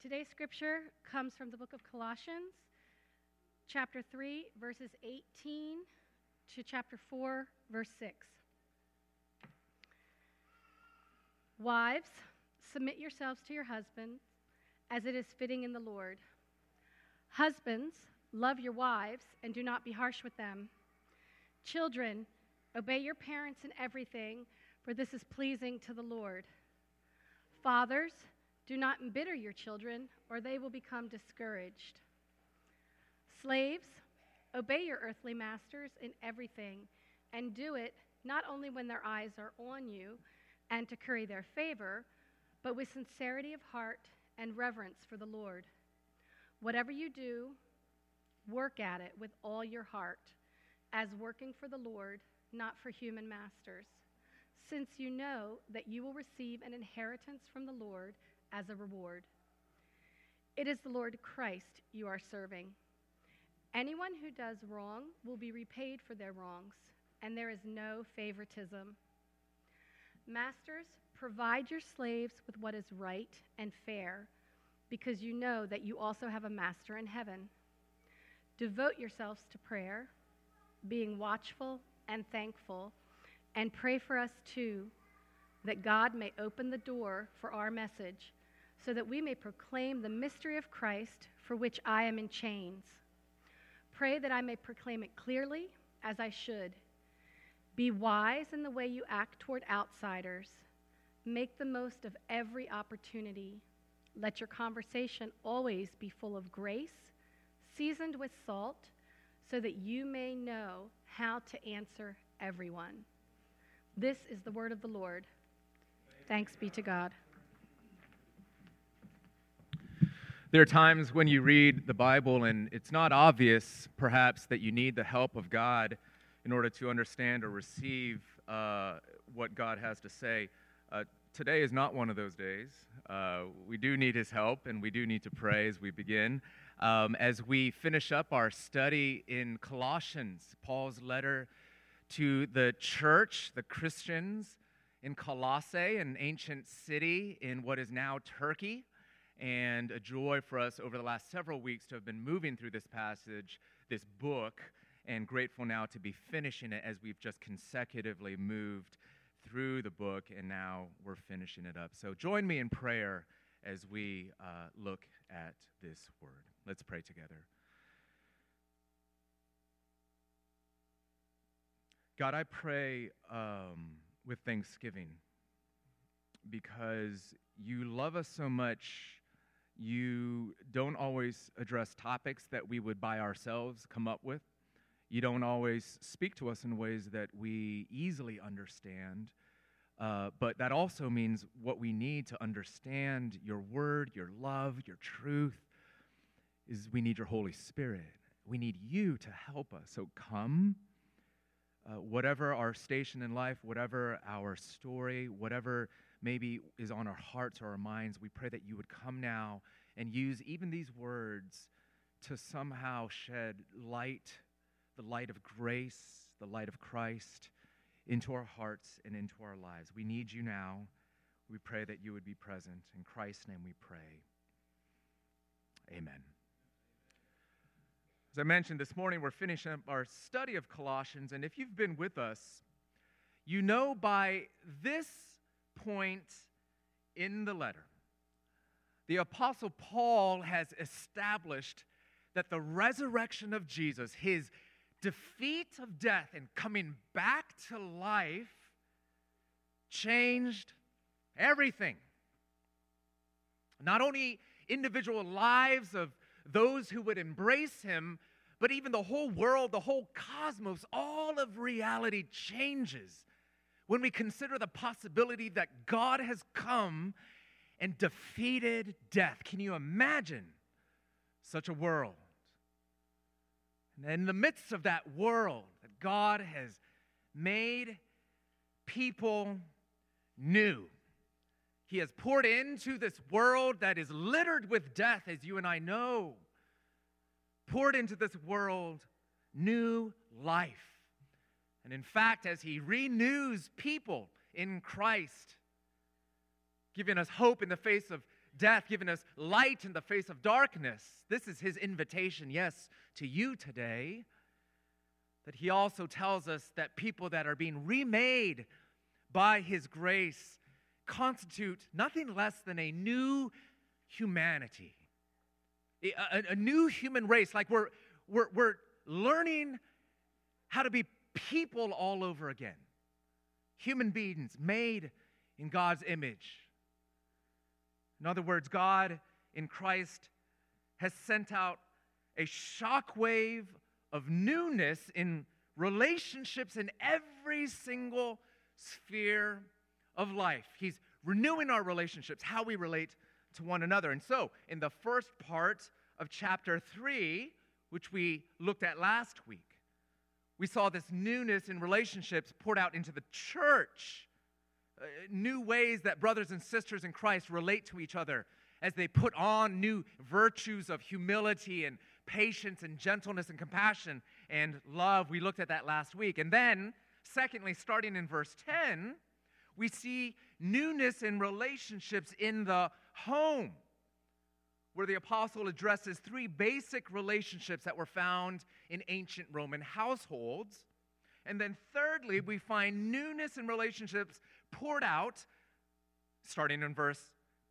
Today's scripture comes from the book of Colossians, chapter 3, verses 18 to chapter 4, verse 6. Wives, submit yourselves to your husbands as it is fitting in the Lord. Husbands, love your wives and do not be harsh with them. Children, obey your parents in everything, for this is pleasing to the Lord. Fathers, do not embitter your children, or they will become discouraged. Slaves, obey your earthly masters in everything, and do it not only when their eyes are on you and to curry their favor, but with sincerity of heart and reverence for the Lord. Whatever you do, work at it with all your heart, as working for the Lord, not for human masters, since you know that you will receive an inheritance from the Lord as a reward. It is the Lord Christ you are serving. Anyone who does wrong will be repaid for their wrongs, and there is no favoritism. Masters, provide your slaves with what is right and fair, because you know that you also have a master in heaven. Devote yourselves to prayer, being watchful and thankful, and pray for us too, that God may open the door for our message, so that we may proclaim the mystery of Christ for which I am in chains. Pray that I may proclaim it clearly as I should. Be wise in the way you act toward outsiders. Make the most of every opportunity. Let your conversation always be full of grace, seasoned with salt, so that you may know how to answer everyone. This is the word of the Lord. Thanks be to God. There are times when you read the Bible and it's not obvious, perhaps, that you need the help of God in order to understand or receive uh, what God has to say. Uh, today is not one of those days. Uh, we do need His help and we do need to pray as we begin. Um, as we finish up our study in Colossians, Paul's letter to the church, the Christians in Colossae, an ancient city in what is now Turkey and a joy for us over the last several weeks to have been moving through this passage, this book, and grateful now to be finishing it as we've just consecutively moved through the book, and now we're finishing it up. So join me in prayer as we uh, look at this word. Let's pray together. God, I pray um, with thanksgiving because you love us so much you don't always address topics that we would by ourselves come up with. You don't always speak to us in ways that we easily understand. Uh, but that also means what we need to understand your word, your love, your truth, is we need your Holy Spirit. We need you to help us. So come, uh, whatever our station in life, whatever our story, whatever maybe is on our hearts or our minds, we pray that you would come now and use even these words to somehow shed light, the light of grace, the light of Christ, into our hearts and into our lives. We need you now. We pray that you would be present. In Christ's name we pray. Amen. As I mentioned this morning, we're finishing up our study of Colossians, and if you've been with us, you know by this point in the letter, the Apostle Paul has established that the resurrection of Jesus, his defeat of death and coming back to life, changed everything. Not only individual lives of those who would embrace him, but even the whole world, the whole cosmos, all of reality changes when we consider the possibility that God has come and defeated death. Can you imagine such a world? And in the midst of that world, that God has made people new. He has poured into this world that is littered with death, as you and I know, poured into this world new life. And in fact, as He renews people in Christ, giving us hope in the face of death, giving us light in the face of darkness. This is his invitation, yes, to you today. That he also tells us that people that are being remade by his grace constitute nothing less than a new humanity, a, a, new human race. Like we're, we're, we're learning how to be people all over again. Human beings made in God's image. In other words, God in Christ has sent out a shockwave of newness in relationships in every single sphere of life. He's renewing our relationships, how we relate to one another. And so, in the first part of chapter 3, which we looked at last week, we saw this newness in relationships poured out into the church. Uh, new ways that brothers and sisters in Christ relate to each other as they put on new virtues of humility and patience and gentleness and compassion and love. We looked at that last week. And then, secondly, starting in verse 10, we see newness in relationships in the home, where the apostle addresses three basic relationships that were found in ancient Roman households. And then, thirdly, we find newness in relationships poured out, starting in verse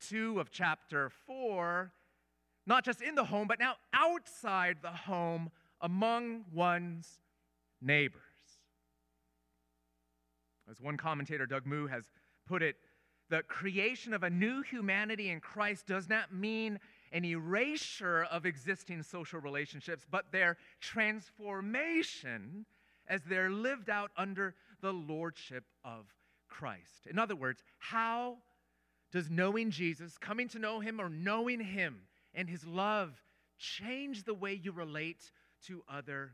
2 of chapter 4, not just in the home, but now outside the home among one's neighbors. As one commentator, Doug Moo, has put it, the creation of a new humanity in Christ does not mean an erasure of existing social relationships, but their transformation as they're lived out under the lordship of Christ. In other words, how does knowing Jesus, coming to know him or knowing him and his love change the way you relate to other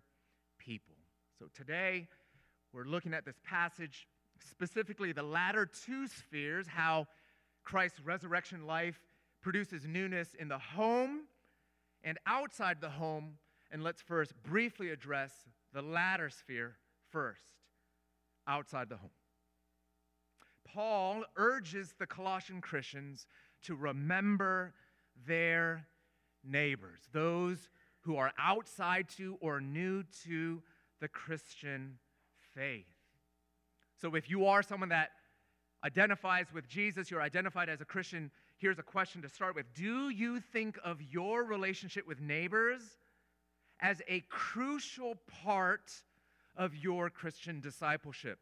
people? So today, we're looking at this passage, specifically the latter two spheres, how Christ's resurrection life produces newness in the home and outside the home. And let's first briefly address the latter sphere first, outside the home. Paul urges the Colossian Christians to remember their neighbors, those who are outside to or new to the Christian faith. So if you are someone that identifies with Jesus, you're identified as a Christian, here's a question to start with Do you think of your relationship with neighbors as a crucial part of your Christian discipleship?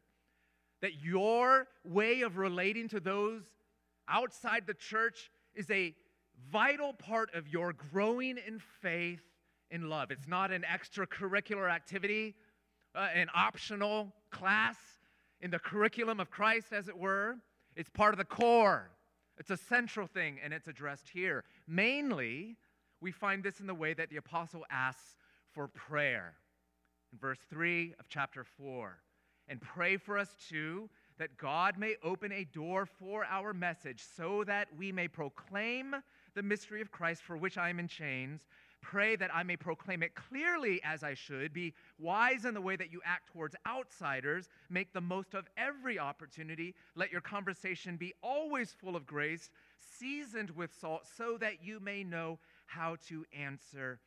that your way of relating to those outside the church is a vital part of your growing in faith in love. It's not an extracurricular activity, uh, an optional class in the curriculum of Christ, as it were. It's part of the core. It's a central thing, and it's addressed here. Mainly, we find this in the way that the apostle asks for prayer. In verse 3 of chapter 4, and pray for us too, that God may open a door for our message so that we may proclaim the mystery of Christ for which I am in chains. Pray that I may proclaim it clearly as I should, be wise in the way that you act towards outsiders, make the most of every opportunity. Let your conversation be always full of grace, seasoned with salt, so that you may know how to answer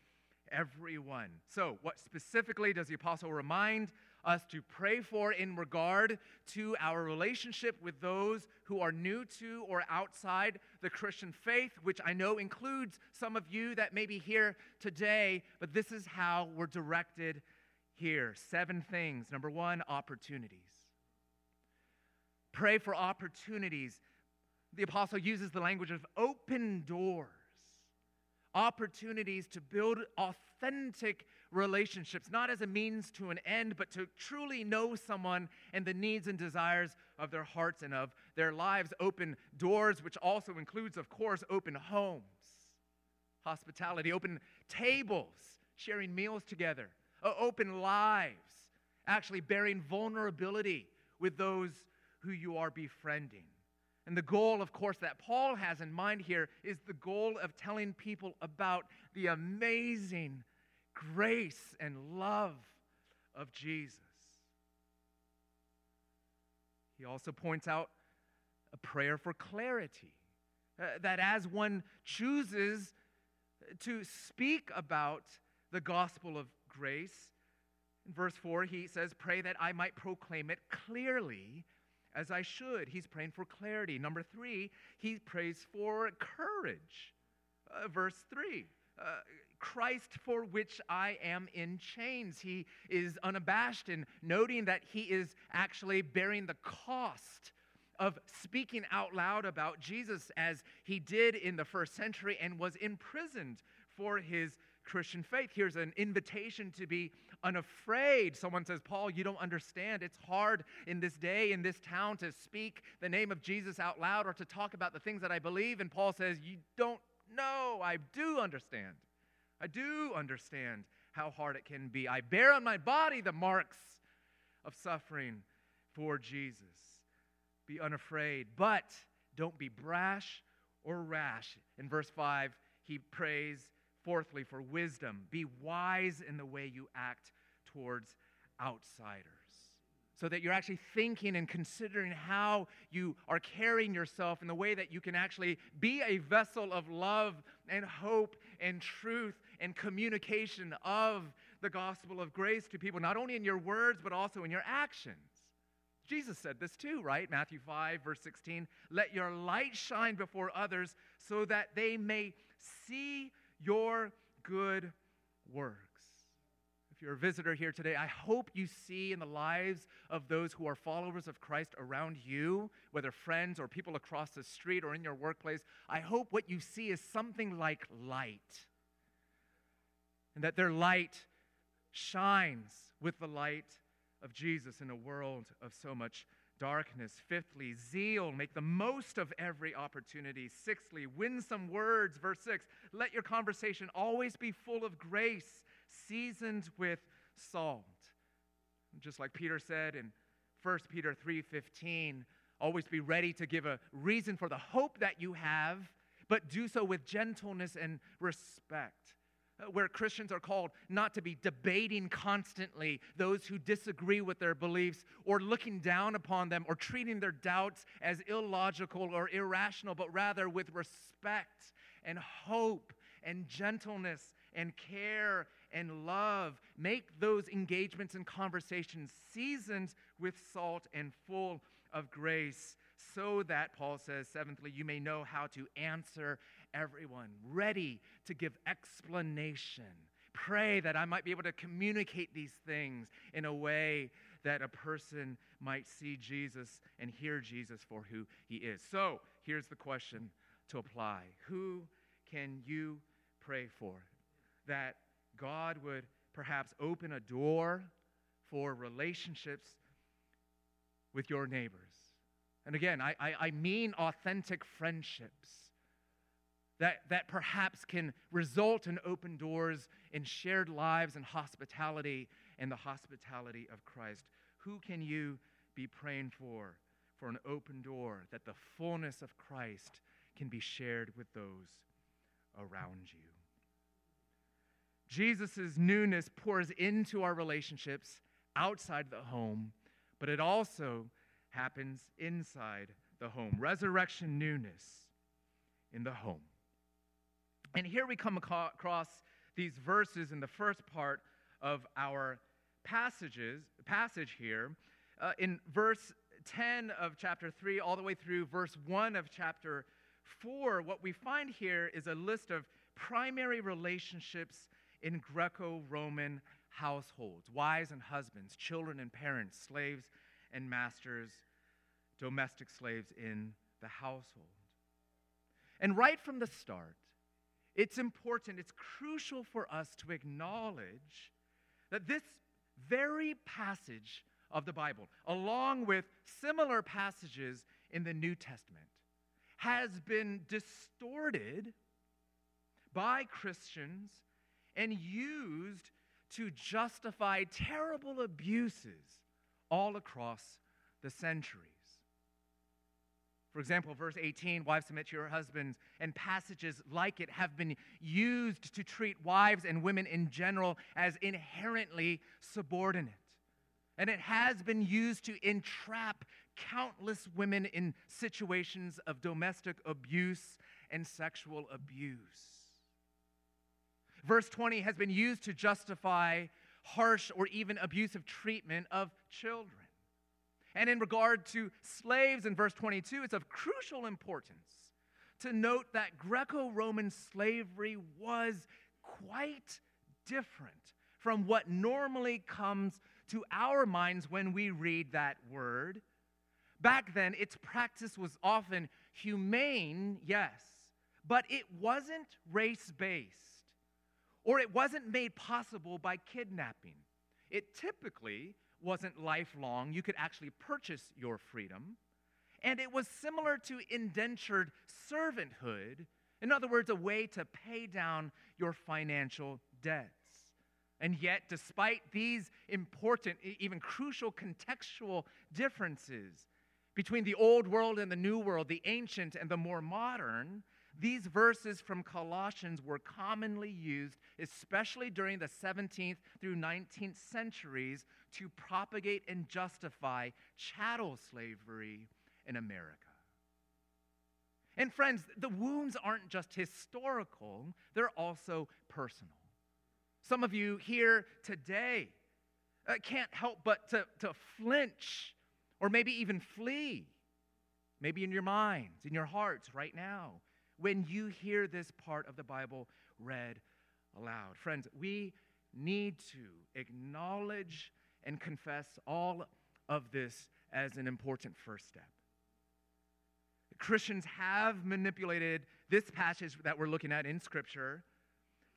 everyone. So, what specifically does the apostle remind us to pray for in regard to our relationship with those who are new to or outside the Christian faith, which I know includes some of you that may be here today, but this is how we're directed here. Seven things. Number one, opportunities. Pray for opportunities. The apostle uses the language of open doors opportunities to build authentic relationships, not as a means to an end, but to truly know someone and the needs and desires of their hearts and of their lives. Open doors, which also includes, of course, open homes, hospitality, open tables, sharing meals together, open lives, actually bearing vulnerability with those who you are befriending. And the goal, of course, that Paul has in mind here is the goal of telling people about the amazing grace and love of Jesus. He also points out a prayer for clarity. Uh, that as one chooses to speak about the gospel of grace, in verse 4, he says, Pray that I might proclaim it clearly as I should. He's praying for clarity. Number three, he prays for courage. Uh, verse 3. Uh, Christ for which I am in chains. He is unabashed in noting that he is actually bearing the cost of speaking out loud about Jesus as he did in the first century and was imprisoned for his Christian faith. Here's an invitation to be unafraid. Someone says, Paul, you don't understand. It's hard in this day, in this town, to speak the name of Jesus out loud or to talk about the things that I believe. And Paul says, You don't know. I do understand. I do understand how hard it can be. I bear on my body the marks of suffering for Jesus. Be unafraid, but don't be brash or rash. In verse 5, he prays Fourthly, for wisdom, be wise in the way you act towards outsiders. So that you're actually thinking and considering how you are carrying yourself in the way that you can actually be a vessel of love and hope and truth and communication of the gospel of grace to people, not only in your words, but also in your actions. Jesus said this too, right? Matthew 5, verse 16. Let your light shine before others so that they may see your good works. If you're a visitor here today, I hope you see in the lives of those who are followers of Christ around you, whether friends or people across the street or in your workplace, I hope what you see is something like light. And that their light shines with the light of Jesus in a world of so much darkness. Fifthly, zeal, make the most of every opportunity. Sixthly, winsome words. Verse 6, let your conversation always be full of grace, seasoned with salt. Just like Peter said in 1 Peter 3:15, always be ready to give a reason for the hope that you have, but do so with gentleness and respect. Uh, where Christians are called not to be debating constantly those who disagree with their beliefs or looking down upon them or treating their doubts as illogical or irrational, but rather with respect and hope and gentleness and care and love. Make those engagements and conversations seasoned with salt and full of grace, so that, Paul says, seventhly, you may know how to answer everyone, ready to give explanation. Pray that I might be able to communicate these things in a way that a person might see Jesus and hear Jesus for who he is. So here's the question to apply Who can you pray for? That God would perhaps open a door for relationships with your neighbors. And again, I, I, I mean authentic friendships that, that perhaps can result in open doors in shared lives and hospitality and the hospitality of Christ. Who can you be praying for for an open door that the fullness of Christ can be shared with those around you? Jesus' newness pours into our relationships outside the home, but it also happens inside the home. Resurrection newness in the home. And here we come across these verses in the first part of our passages, passage here. Uh, in verse 10 of chapter 3 all the way through verse 1 of chapter 4, what we find here is a list of primary relationships in Greco Roman households wives and husbands, children and parents, slaves and masters, domestic slaves in the household. And right from the start, it's important, it's crucial for us to acknowledge that this very passage of the Bible, along with similar passages in the New Testament, has been distorted by Christians and used to justify terrible abuses all across the centuries. For example, verse 18, wives submit to your husbands, and passages like it have been used to treat wives and women in general as inherently subordinate. And it has been used to entrap countless women in situations of domestic abuse and sexual abuse. Verse 20 has been used to justify harsh or even abusive treatment of children. And in regard to slaves in verse 22, it's of crucial importance to note that Greco Roman slavery was quite different from what normally comes to our minds when we read that word. Back then, its practice was often humane, yes, but it wasn't race based or it wasn't made possible by kidnapping. It typically wasn't lifelong. You could actually purchase your freedom. And it was similar to indentured servanthood. In other words, a way to pay down your financial debts. And yet, despite these important, even crucial contextual differences between the old world and the new world, the ancient and the more modern, these verses from Colossians were commonly used, especially during the 17th through 19th centuries, to propagate and justify chattel slavery in America. And friends, the wounds aren't just historical, they're also personal. Some of you here today uh, can't help but to, to flinch or maybe even flee, maybe in your minds, in your hearts right now, when you hear this part of the Bible read aloud. Friends, we need to acknowledge and confess all of this as an important first step. Christians have manipulated this passage that we're looking at in Scripture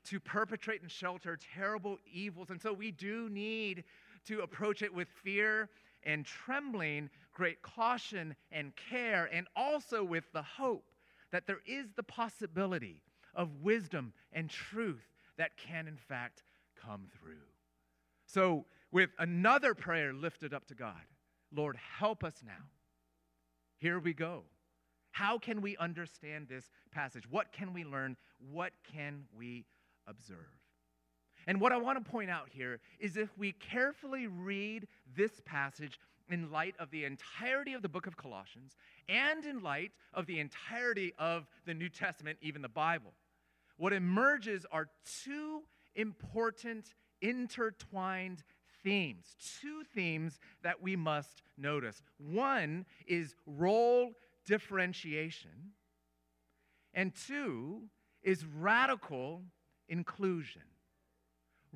to perpetrate and shelter terrible evils. And so we do need to approach it with fear and trembling, great caution and care, and also with the hope that there is the possibility of wisdom and truth that can, in fact, come through. So, with another prayer lifted up to God, Lord, help us now. Here we go. How can we understand this passage? What can we learn? What can we observe? And what I want to point out here is if we carefully read this passage in light of the entirety of the book of Colossians and in light of the entirety of the New Testament, even the Bible. What emerges are two important intertwined themes, two themes that we must notice. One is role differentiation, and two is radical inclusion.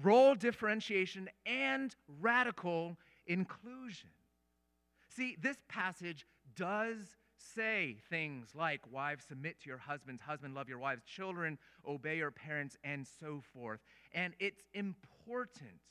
Role differentiation and radical inclusion. See, this passage does say things like, Wives, submit to your husbands, husband, love your wives, children, obey your parents, and so forth. And it's important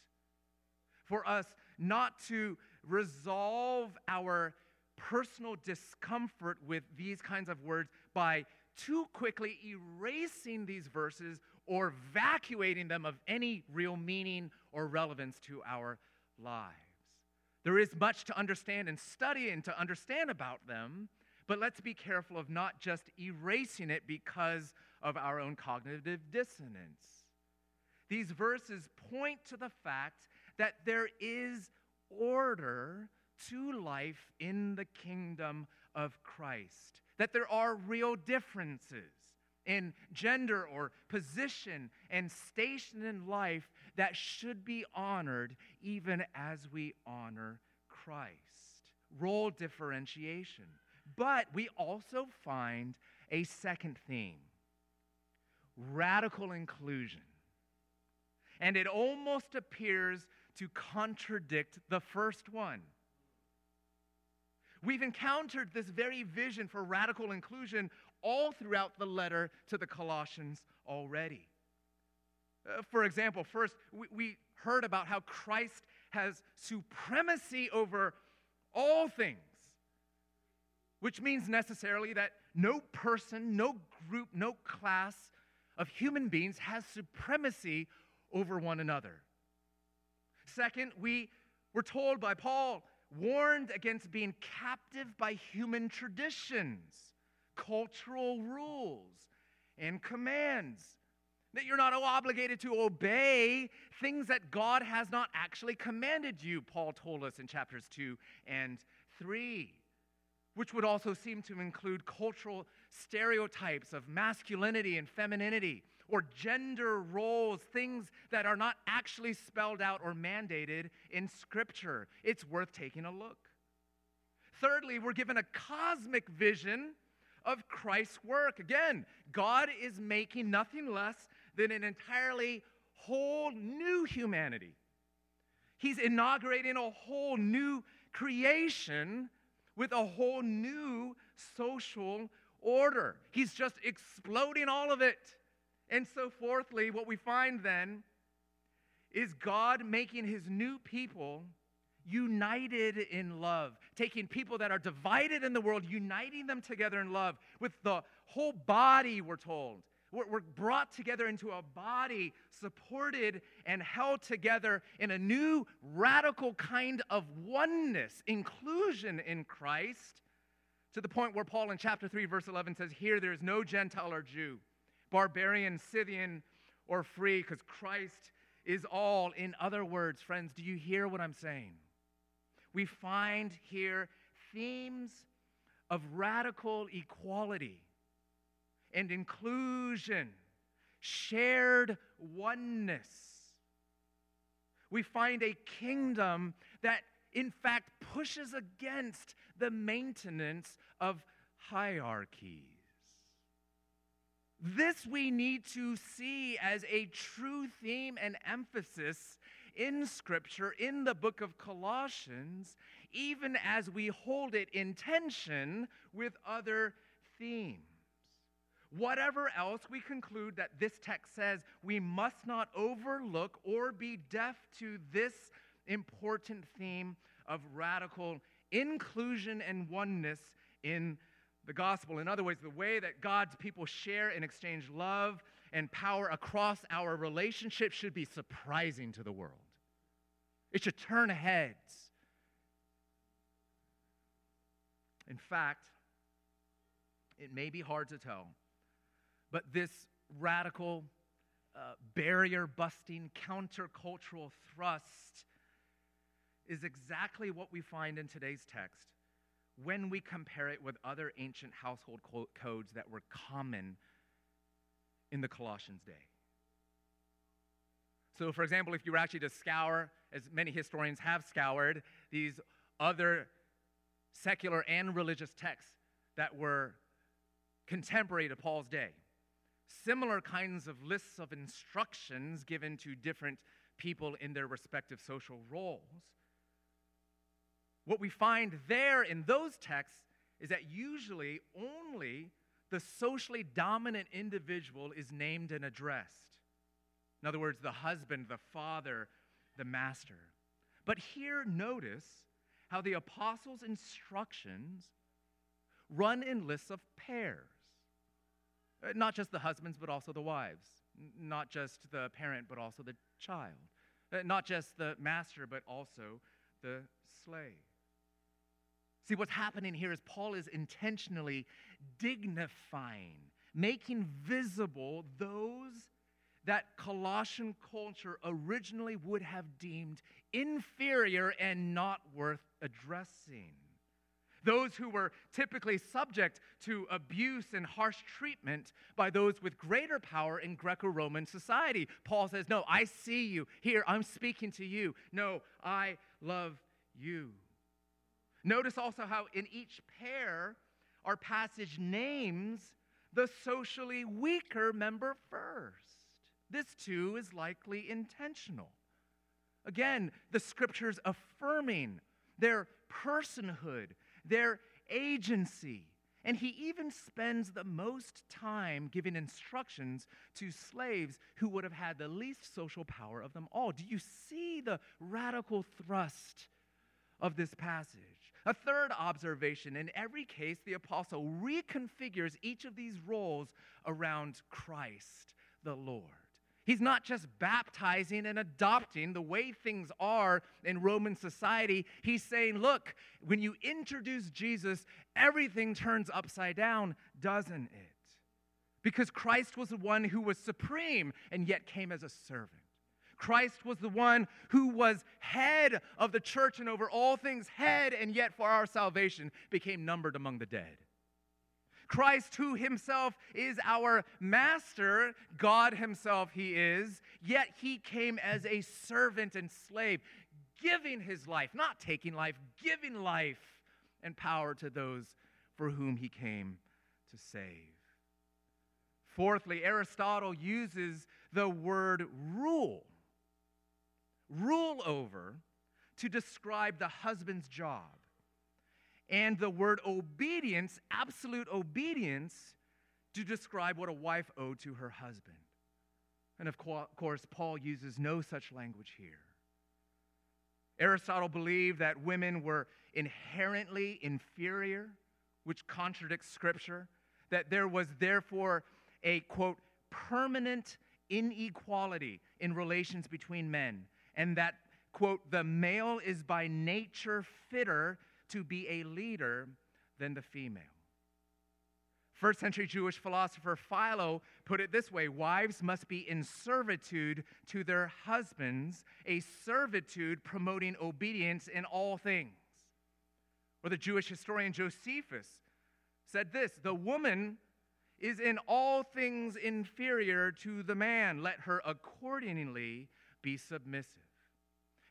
for us not to resolve our personal discomfort with these kinds of words by too quickly erasing these verses or vacuating them of any real meaning or relevance to our lives. There is much to understand and study and to understand about them, but let's be careful of not just erasing it because of our own cognitive dissonance. These verses point to the fact that there is order to life in the kingdom of Christ, that there are real differences in gender or position and station in life that should be honored even as we honor Christ. Role differentiation. But we also find a second theme radical inclusion. And it almost appears to contradict the first one. We've encountered this very vision for radical inclusion all throughout the letter to the Colossians already. Uh, for example, first, we, we heard about how Christ has supremacy over all things, which means necessarily that no person, no group, no class of human beings has supremacy over one another. Second, we were told by Paul, warned against being captive by human traditions, cultural rules, and commands that you're not obligated to obey things that God has not actually commanded you, Paul told us in chapters 2 and 3, which would also seem to include cultural stereotypes of masculinity and femininity or gender roles, things that are not actually spelled out or mandated in Scripture. It's worth taking a look. Thirdly, we're given a cosmic vision of Christ's work. Again, God is making nothing less than an entirely whole new humanity. He's inaugurating a whole new creation with a whole new social order. He's just exploding all of it. And so, fourthly, what we find then is God making his new people united in love, taking people that are divided in the world, uniting them together in love with the whole body, we're told. We're, brought together into a body supported and held together in a new radical kind of oneness, inclusion in Christ, to the point where Paul in chapter 3, verse 11 says, Here there is no Gentile or Jew, barbarian, Scythian, or free, because Christ is all. In other words, friends, do you hear what I'm saying? We find here themes of radical equality and inclusion, shared oneness. We find a kingdom that, in fact, pushes against the maintenance of hierarchies. This we need to see as a true theme and emphasis in Scripture, in the book of Colossians, even as we hold it in tension with other themes. Whatever else, we conclude that this text says we must not overlook or be deaf to this important theme of radical inclusion and oneness in the gospel. In other words, the way that God's people share and exchange love and power across our relationship should be surprising to the world. It should turn heads. In fact, it may be hard to tell but this radical, uh, barrier busting, countercultural thrust is exactly what we find in today's text when we compare it with other ancient household co- codes that were common in the Colossians' day. So, for example, if you were actually to scour, as many historians have scoured, these other secular and religious texts that were contemporary to Paul's day, similar kinds of lists of instructions given to different people in their respective social roles. What we find there in those texts is that usually only the socially dominant individual is named and addressed. In other words, the husband, the father, the master. But here, notice how the apostles' instructions run in lists of pairs. Uh, not just the husbands, but also the wives. Not just the parent, but also the child. Uh, not just the master, but also the slave. See, what's happening here is Paul is intentionally dignifying, making visible those that Colossian culture originally would have deemed inferior and not worth addressing those who were typically subject to abuse and harsh treatment by those with greater power in Greco Roman society. Paul says, No, I see you. Here, I'm speaking to you. No, I love you. Notice also how in each pair, our passage names the socially weaker member first. This too is likely intentional. Again, the scriptures affirming their personhood their agency. And he even spends the most time giving instructions to slaves who would have had the least social power of them all. Do you see the radical thrust of this passage? A third observation in every case, the apostle reconfigures each of these roles around Christ the Lord. He's not just baptizing and adopting the way things are in Roman society. He's saying, look, when you introduce Jesus, everything turns upside down, doesn't it? Because Christ was the one who was supreme and yet came as a servant. Christ was the one who was head of the church and over all things head, and yet for our salvation became numbered among the dead. Christ, who himself is our master, God himself he is, yet he came as a servant and slave, giving his life, not taking life, giving life and power to those for whom he came to save. Fourthly, Aristotle uses the word rule, rule over, to describe the husband's job and the word obedience, absolute obedience, to describe what a wife owed to her husband. And of course, Paul uses no such language here. Aristotle believed that women were inherently inferior, which contradicts Scripture, that there was therefore a quote, permanent inequality in relations between men, and that, quote, the male is by nature fitter to be a leader than the female. First century Jewish philosopher Philo put it this way Wives must be in servitude to their husbands, a servitude promoting obedience in all things. Or the Jewish historian Josephus said this The woman is in all things inferior to the man. Let her accordingly be submissive.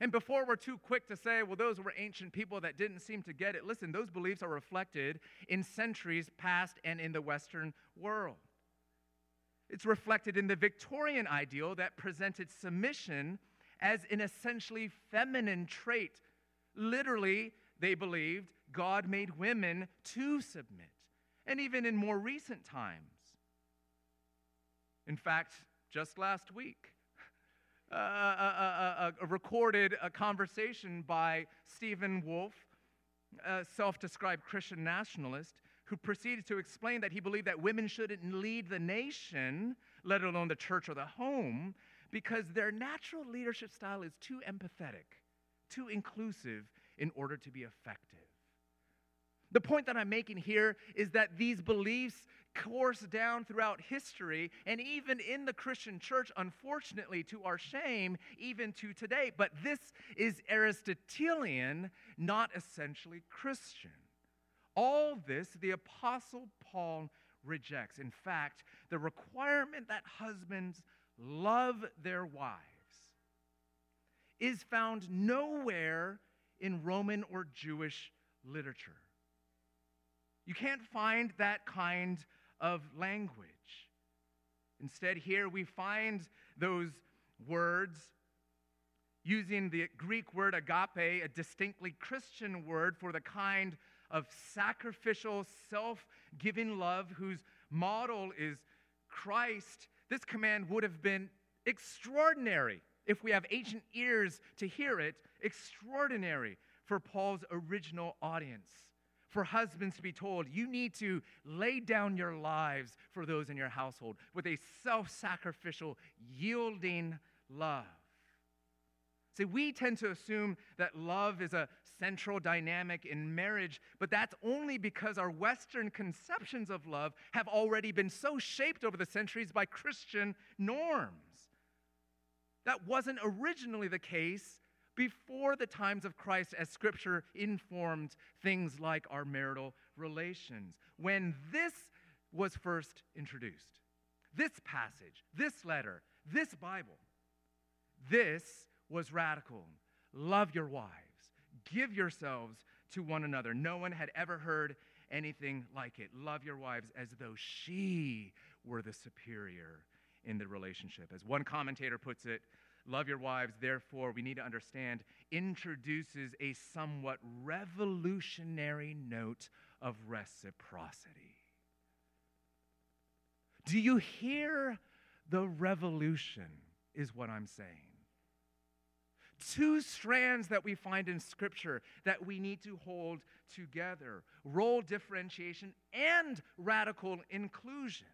And before we're too quick to say, well, those were ancient people that didn't seem to get it, listen, those beliefs are reflected in centuries past and in the Western world. It's reflected in the Victorian ideal that presented submission as an essentially feminine trait. Literally, they believed God made women to submit, and even in more recent times. In fact, just last week, a, a, a, recorded a conversation by Stephen Wolfe, a self described Christian nationalist, who proceeded to explain that he believed that women shouldn't lead the nation, let alone the church or the home, because their natural leadership style is too empathetic, too inclusive in order to be effective. The point that I'm making here is that these beliefs course down throughout history and even in the Christian church, unfortunately, to our shame, even to today. But this is Aristotelian, not essentially Christian. All this the Apostle Paul rejects. In fact, the requirement that husbands love their wives is found nowhere in Roman or Jewish literature. You can't find that kind of language. Instead, here we find those words using the Greek word agape, a distinctly Christian word for the kind of sacrificial, self giving love whose model is Christ. This command would have been extraordinary if we have ancient ears to hear it, extraordinary for Paul's original audience for husbands to be told, you need to lay down your lives for those in your household with a self sacrificial, yielding love. See, we tend to assume that love is a central dynamic in marriage, but that's only because our Western conceptions of love have already been so shaped over the centuries by Christian norms. That wasn't originally the case before the times of Christ as Scripture informed things like our marital relations. When this was first introduced, this passage, this letter, this Bible, this was radical. Love your wives, give yourselves to one another. No one had ever heard anything like it. Love your wives as though she were the superior in the relationship. As one commentator puts it, Love your wives, therefore, we need to understand, introduces a somewhat revolutionary note of reciprocity. Do you hear the revolution? Is what I'm saying. Two strands that we find in Scripture that we need to hold together role differentiation and radical inclusion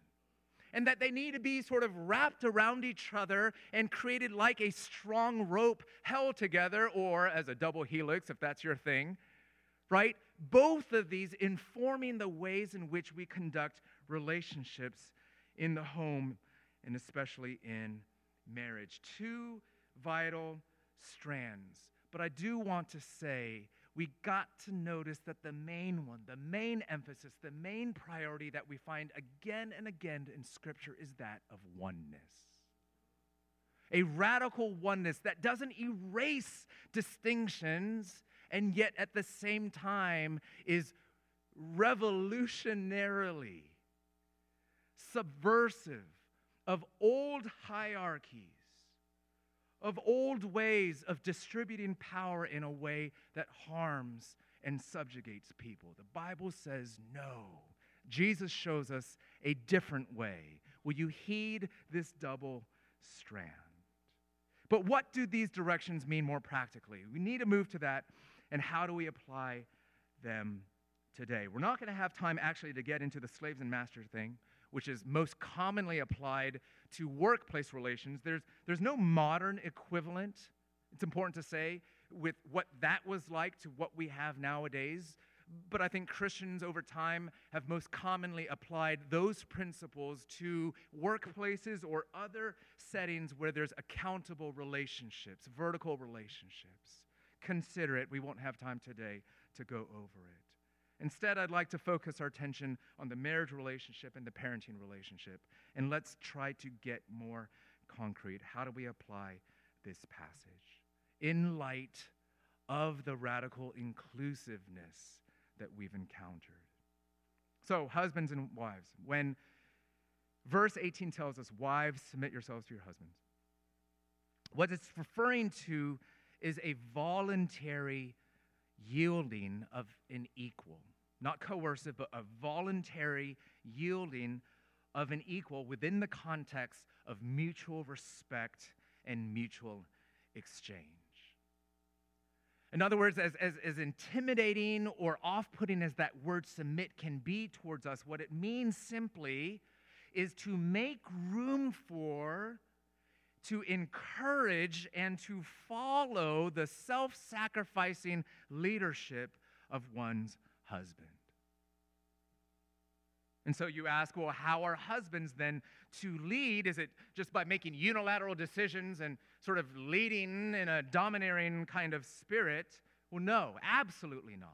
and that they need to be sort of wrapped around each other and created like a strong rope held together, or as a double helix, if that's your thing, right? Both of these informing the ways in which we conduct relationships in the home and especially in marriage. Two vital strands. But I do want to say we got to notice that the main one, the main emphasis, the main priority that we find again and again in Scripture is that of oneness. A radical oneness that doesn't erase distinctions and yet at the same time is revolutionarily subversive of old hierarchies of old ways of distributing power in a way that harms and subjugates people. The Bible says no. Jesus shows us a different way. Will you heed this double strand? But what do these directions mean more practically? We need to move to that, and how do we apply them today? We're not going to have time actually to get into the slaves and masters thing which is most commonly applied to workplace relations. There's, there's no modern equivalent, it's important to say, with what that was like to what we have nowadays. But I think Christians over time have most commonly applied those principles to workplaces or other settings where there's accountable relationships, vertical relationships. Consider it. We won't have time today to go over it. Instead, I'd like to focus our attention on the marriage relationship and the parenting relationship. And let's try to get more concrete. How do we apply this passage in light of the radical inclusiveness that we've encountered? So, husbands and wives, when verse 18 tells us, Wives, submit yourselves to your husbands, what it's referring to is a voluntary yielding of an equal, not coercive, but a voluntary yielding of an equal within the context of mutual respect and mutual exchange. In other words, as, as, as intimidating or off putting as that word submit can be towards us, what it means simply is to make room for to encourage and to follow the self sacrificing leadership of one's husband. And so you ask, well, how are husbands then to lead? Is it just by making unilateral decisions and sort of leading in a domineering kind of spirit? Well, no, absolutely not.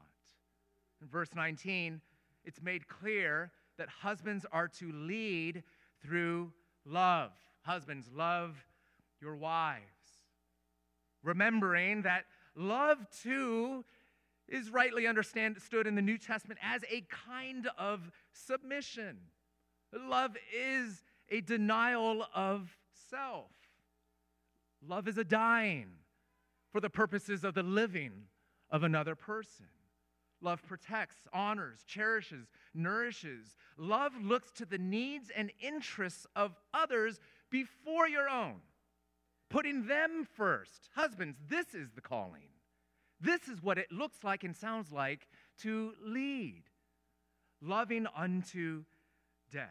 In verse 19, it's made clear that husbands are to lead through love. Husbands, love your wives. Remembering that love too is rightly understood in the New Testament as a kind of submission. Love is a denial of self. Love is a dying for the purposes of the living of another person. Love protects, honors, cherishes, nourishes. Love looks to the needs and interests of others before your own putting them first. Husbands, this is the calling. This is what it looks like and sounds like to lead, loving unto death.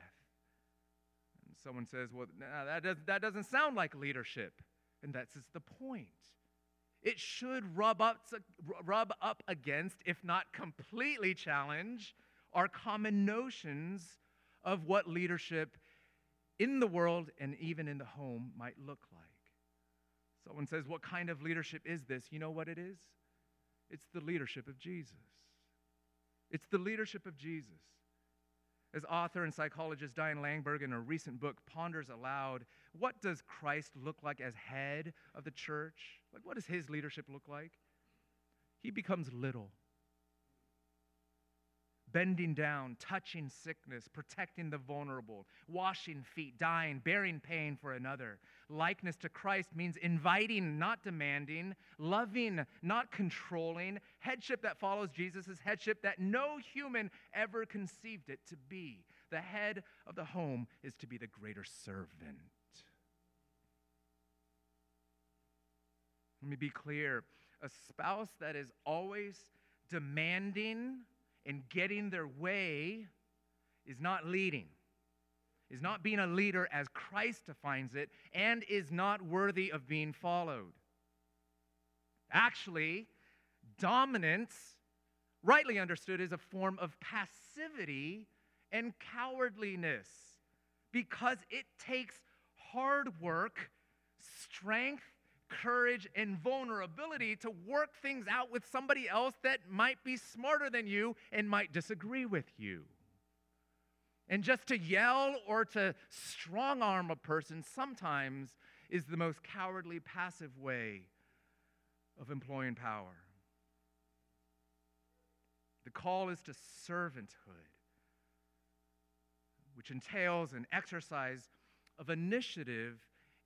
And someone says, well, that, does, that doesn't sound like leadership. And that's just the point. It should rub up, rub up against, if not completely challenge, our common notions of what leadership in the world and even in the home might look like. Someone says, What kind of leadership is this? You know what it is? It's the leadership of Jesus. It's the leadership of Jesus. As author and psychologist Diane Langberg in a recent book ponders aloud, what does Christ look like as head of the church? Like, what does his leadership look like? He becomes little bending down, touching sickness, protecting the vulnerable, washing feet, dying, bearing pain for another. Likeness to Christ means inviting, not demanding, loving, not controlling, headship that follows Jesus' is headship that no human ever conceived it to be. The head of the home is to be the greater servant. Let me be clear a spouse that is always demanding and getting their way is not leading, is not being a leader as Christ defines it, and is not worthy of being followed. Actually, dominance, rightly understood, is a form of passivity and cowardliness. because it takes hard work, strength, courage, and vulnerability to work things out with somebody else that might be smarter than you and might disagree with you. And just to yell or to strong arm a person sometimes is the most cowardly, passive way of employing power. The call is to servanthood, which entails an exercise of initiative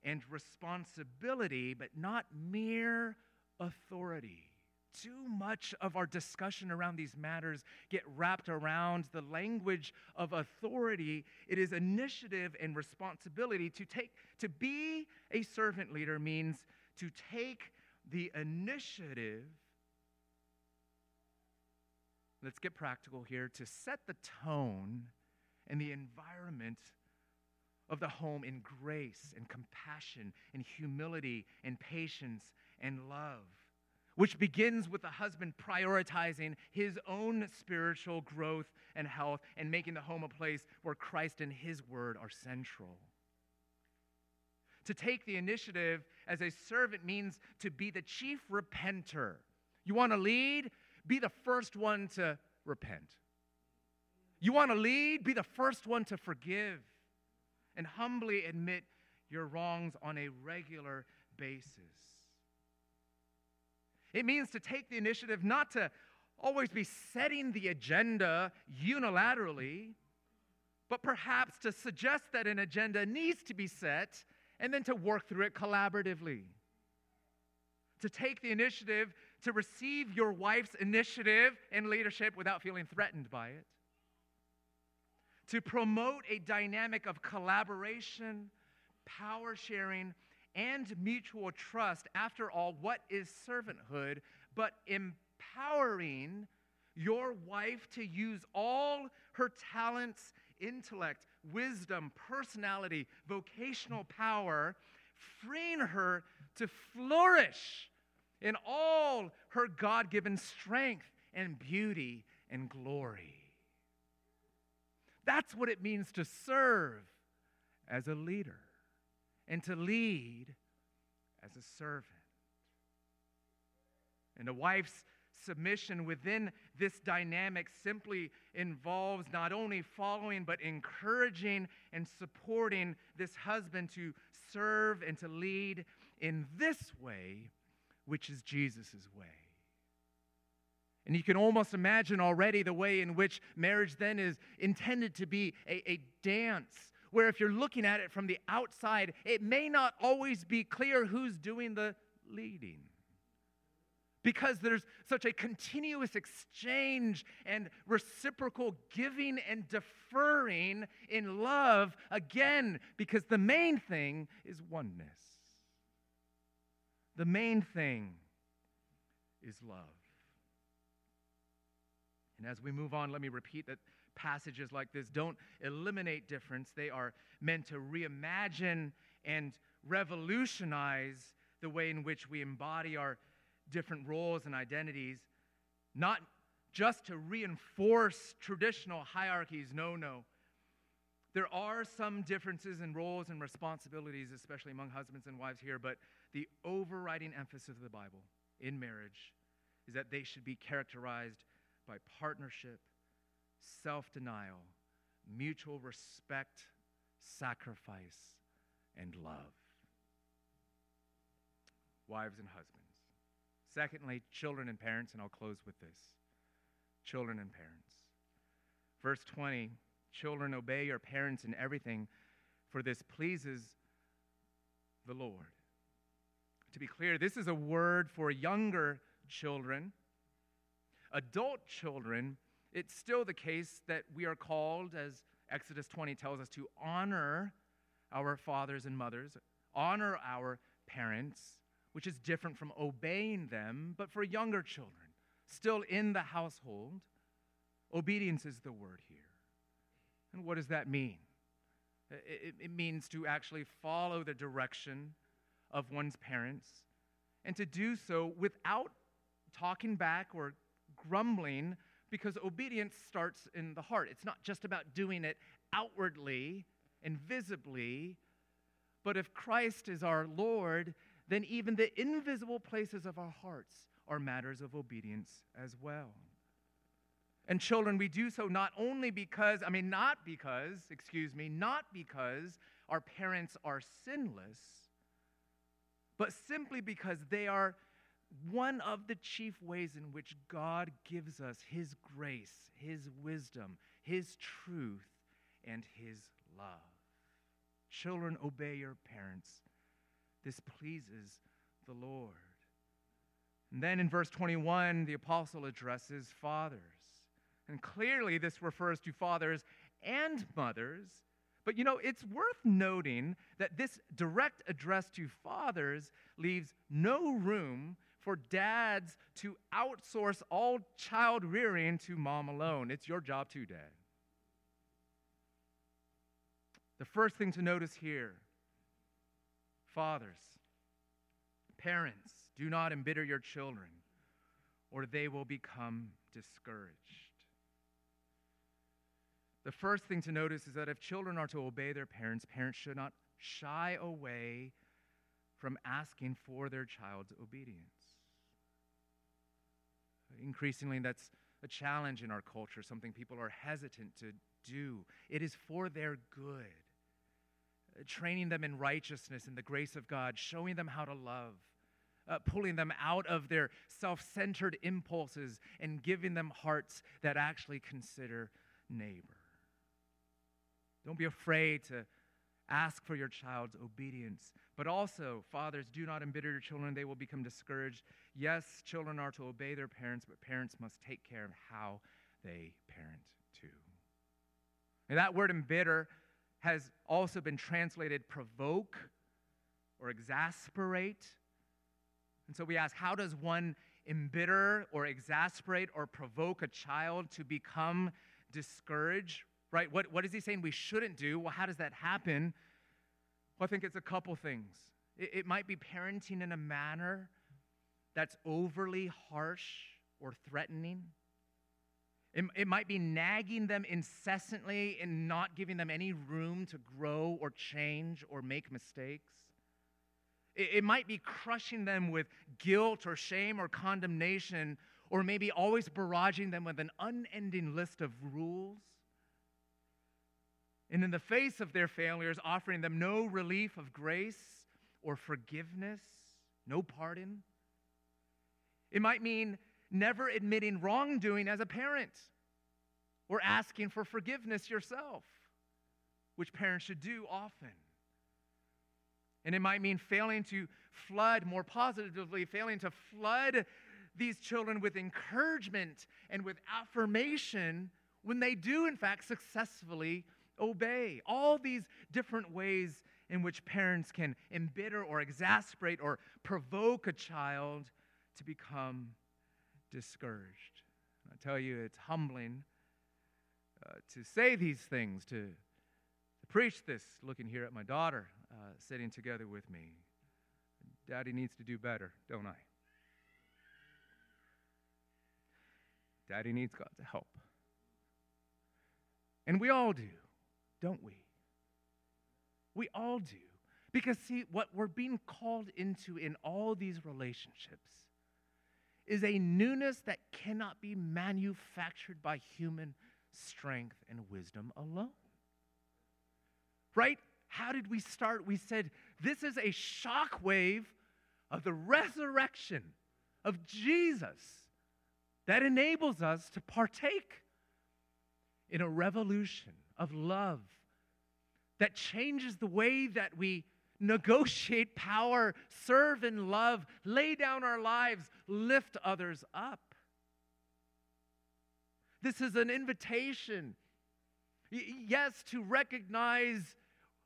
and responsibility, but not mere authority. Too much of our discussion around these matters get wrapped around the language of authority. It is initiative and responsibility to take to be a servant leader means to take the initiative let's get practical here to set the tone and the environment of the home in grace and compassion and humility and patience and love, which begins with the husband prioritizing his own spiritual growth and health and making the home a place where Christ and his word are central. To take the initiative as a servant means to be the chief repenter. You want to lead? Be the first one to repent. You want to lead? Be the first one to forgive and humbly admit your wrongs on a regular basis. It means to take the initiative not to always be setting the agenda unilaterally, but perhaps to suggest that an agenda needs to be set and then to work through it collaboratively. To take the initiative to receive your wife's initiative and leadership without feeling threatened by it to promote a dynamic of collaboration, power sharing, and mutual trust. After all, what is servanthood but empowering your wife to use all her talents, intellect, wisdom, personality, vocational power, freeing her to flourish in all her God given strength and beauty and glory. That's what it means to serve as a leader and to lead as a servant. And a wife's submission within this dynamic simply involves not only following, but encouraging and supporting this husband to serve and to lead in this way, which is Jesus' way. And you can almost imagine already the way in which marriage then is intended to be a, a, dance, where if you're looking at it from the outside, it may not always be clear who's doing the leading. Because there's such a continuous exchange and reciprocal giving and deferring in love, again, because the main thing is oneness. The main thing is love. And as we move on, let me repeat that passages like this don't eliminate difference. They are meant to reimagine and revolutionize the way in which we embody our different roles and identities, not just to reinforce traditional hierarchies. No, no. There are some differences in roles and responsibilities, especially among husbands and wives here, but the overriding emphasis of the Bible in marriage is that they should be characterized by partnership, self denial, mutual respect, sacrifice, and love. Wives and husbands. Secondly, children and parents, and I'll close with this children and parents. Verse 20 Children, obey your parents in everything, for this pleases the Lord. To be clear, this is a word for younger children adult children, it's still the case that we are called, as Exodus 20 tells us, to honor our fathers and mothers, honor our parents, which is different from obeying them, but for younger children, still in the household, obedience is the word here. And what does that mean? It, it, means to actually follow the direction of one's parents and to do so without talking back or grumbling because obedience starts in the heart. It's not just about doing it outwardly, and visibly. But if Christ is our Lord, then even the invisible places of our hearts are matters of obedience as well. And children, we do so not only because, I mean, not because, excuse me, not because our parents are sinless, but simply because they are one of the chief ways in which God gives us His grace, His wisdom, His truth, and His love. Children, obey your parents. This pleases the Lord. And then in verse 21, the apostle addresses fathers. And clearly, this refers to fathers and mothers. But you know, it's worth noting that this direct address to fathers leaves no room for dads to outsource all child rearing to mom alone. It's your job too, dad. The first thing to notice here fathers, parents, do not embitter your children, or they will become discouraged. The first thing to notice is that if children are to obey their parents, parents should not shy away from asking for their child's obedience. Increasingly, that's a challenge in our culture, something people are hesitant to do. It is for their good. Uh, training them in righteousness and the grace of God, showing them how to love, uh, pulling them out of their self centered impulses, and giving them hearts that actually consider neighbor. Don't be afraid to ask for your child's obedience. But also, fathers, do not embitter your children, they will become discouraged. Yes, children are to obey their parents, but parents must take care of how they parent too. And that word embitter has also been translated provoke or exasperate. And so we ask, how does one embitter or exasperate or provoke a child to become discouraged? right? What, what is he saying we shouldn't do? Well, how does that happen? Well, I think it's a couple things. It, it might be parenting in a manner that's overly harsh or threatening. It, it might be nagging them incessantly and not giving them any room to grow or change or make mistakes. It, it might be crushing them with guilt or shame or condemnation, or maybe always barraging them with an unending list of rules and in the face of their failures, offering them no relief of grace or forgiveness, no pardon. It might mean never admitting wrongdoing as a parent or asking for forgiveness yourself, which parents should do often. And it might mean failing to flood, more positively, failing to flood these children with encouragement and with affirmation when they do, in fact, successfully obey. All these different ways in which parents can embitter or exasperate or provoke a child to become discouraged. I tell you, it's humbling uh, to say these things, to, to, preach this, looking here at my daughter uh, sitting together with me. Daddy needs to do better, don't I? Daddy needs God's help. And we all do don't we? We all do. Because, see, what we're being called into in all these relationships is a newness that cannot be manufactured by human strength and wisdom alone. Right? How did we start? We said this is a shock wave of the resurrection of Jesus that enables us to partake in a revolution of love that changes the way that we negotiate power, serve and love, lay down our lives, lift others up. This is an invitation, yes, to recognize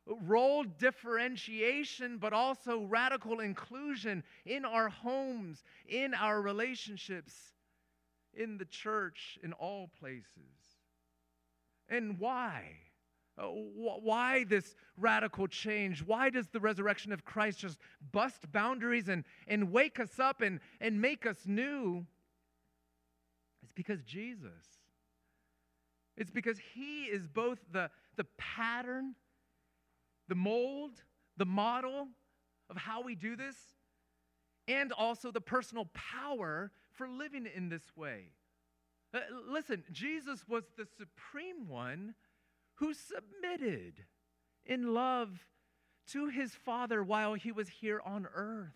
role differentiation, but also radical inclusion in our homes, in our relationships, in the church, in all places. And why? Uh, why this radical change? Why does the resurrection of Christ just bust boundaries and, and wake us up and, and make us new? It's because Jesus. It's because He is both the, the pattern the mold, the model of how we do this, and also the personal power for living in this way. Uh, listen, Jesus was the supreme one who submitted in love to his Father while he was here on earth.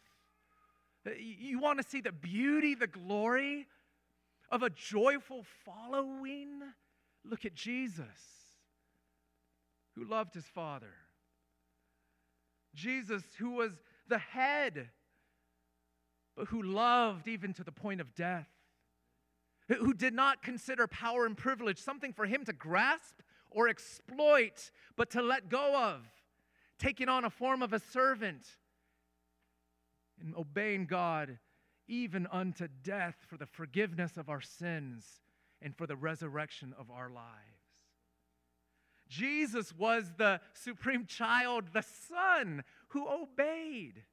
Uh, you want to see the beauty, the glory of a joyful following? Look at Jesus, who loved his Father. Jesus, who was the head, but who loved even to the point of death who did not consider power and privilege something for him to grasp or exploit, but to let go of, taking on a form of a servant and obeying God even unto death for the forgiveness of our sins and for the resurrection of our lives. Jesus was the supreme child, the son who obeyed.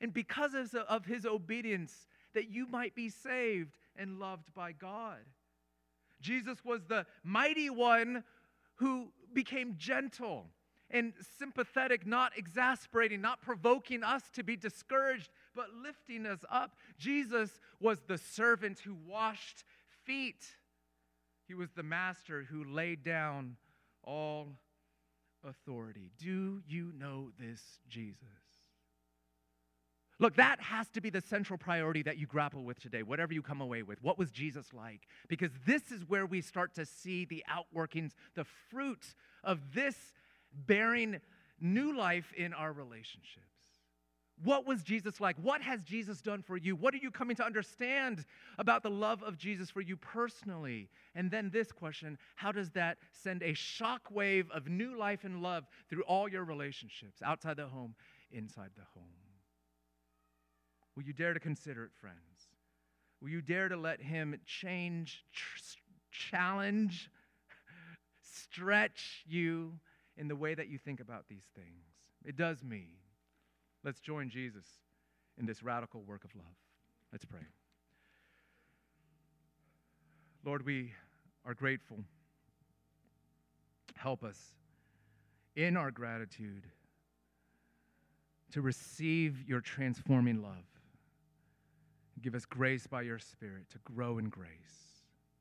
And because of his obedience, that you might be saved and loved by God. Jesus was the mighty one who became gentle and sympathetic, not exasperating, not provoking us to be discouraged, but lifting us up. Jesus was the servant who washed feet. He was the master who laid down all authority. Do you know this Jesus? Look, that has to be the central priority that you grapple with today, whatever you come away with. What was Jesus like? Because this is where we start to see the outworkings, the fruit of this bearing new life in our relationships. What was Jesus like? What has Jesus done for you? What are you coming to understand about the love of Jesus for you personally? And then this question how does that send a shock wave of new life and love through all your relationships, outside the home, inside the home? Will you dare to consider it, friends? Will you dare to let Him change, challenge, stretch you in the way that you think about these things? It does me. Let's join Jesus in this radical work of love. Let's pray. Lord, we are grateful. Help us in our gratitude to receive your transforming love. Give us grace by your Spirit to grow in grace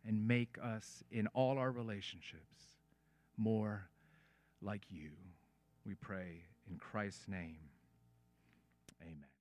and make us in all our relationships more like you. We pray in Christ's name. Amen.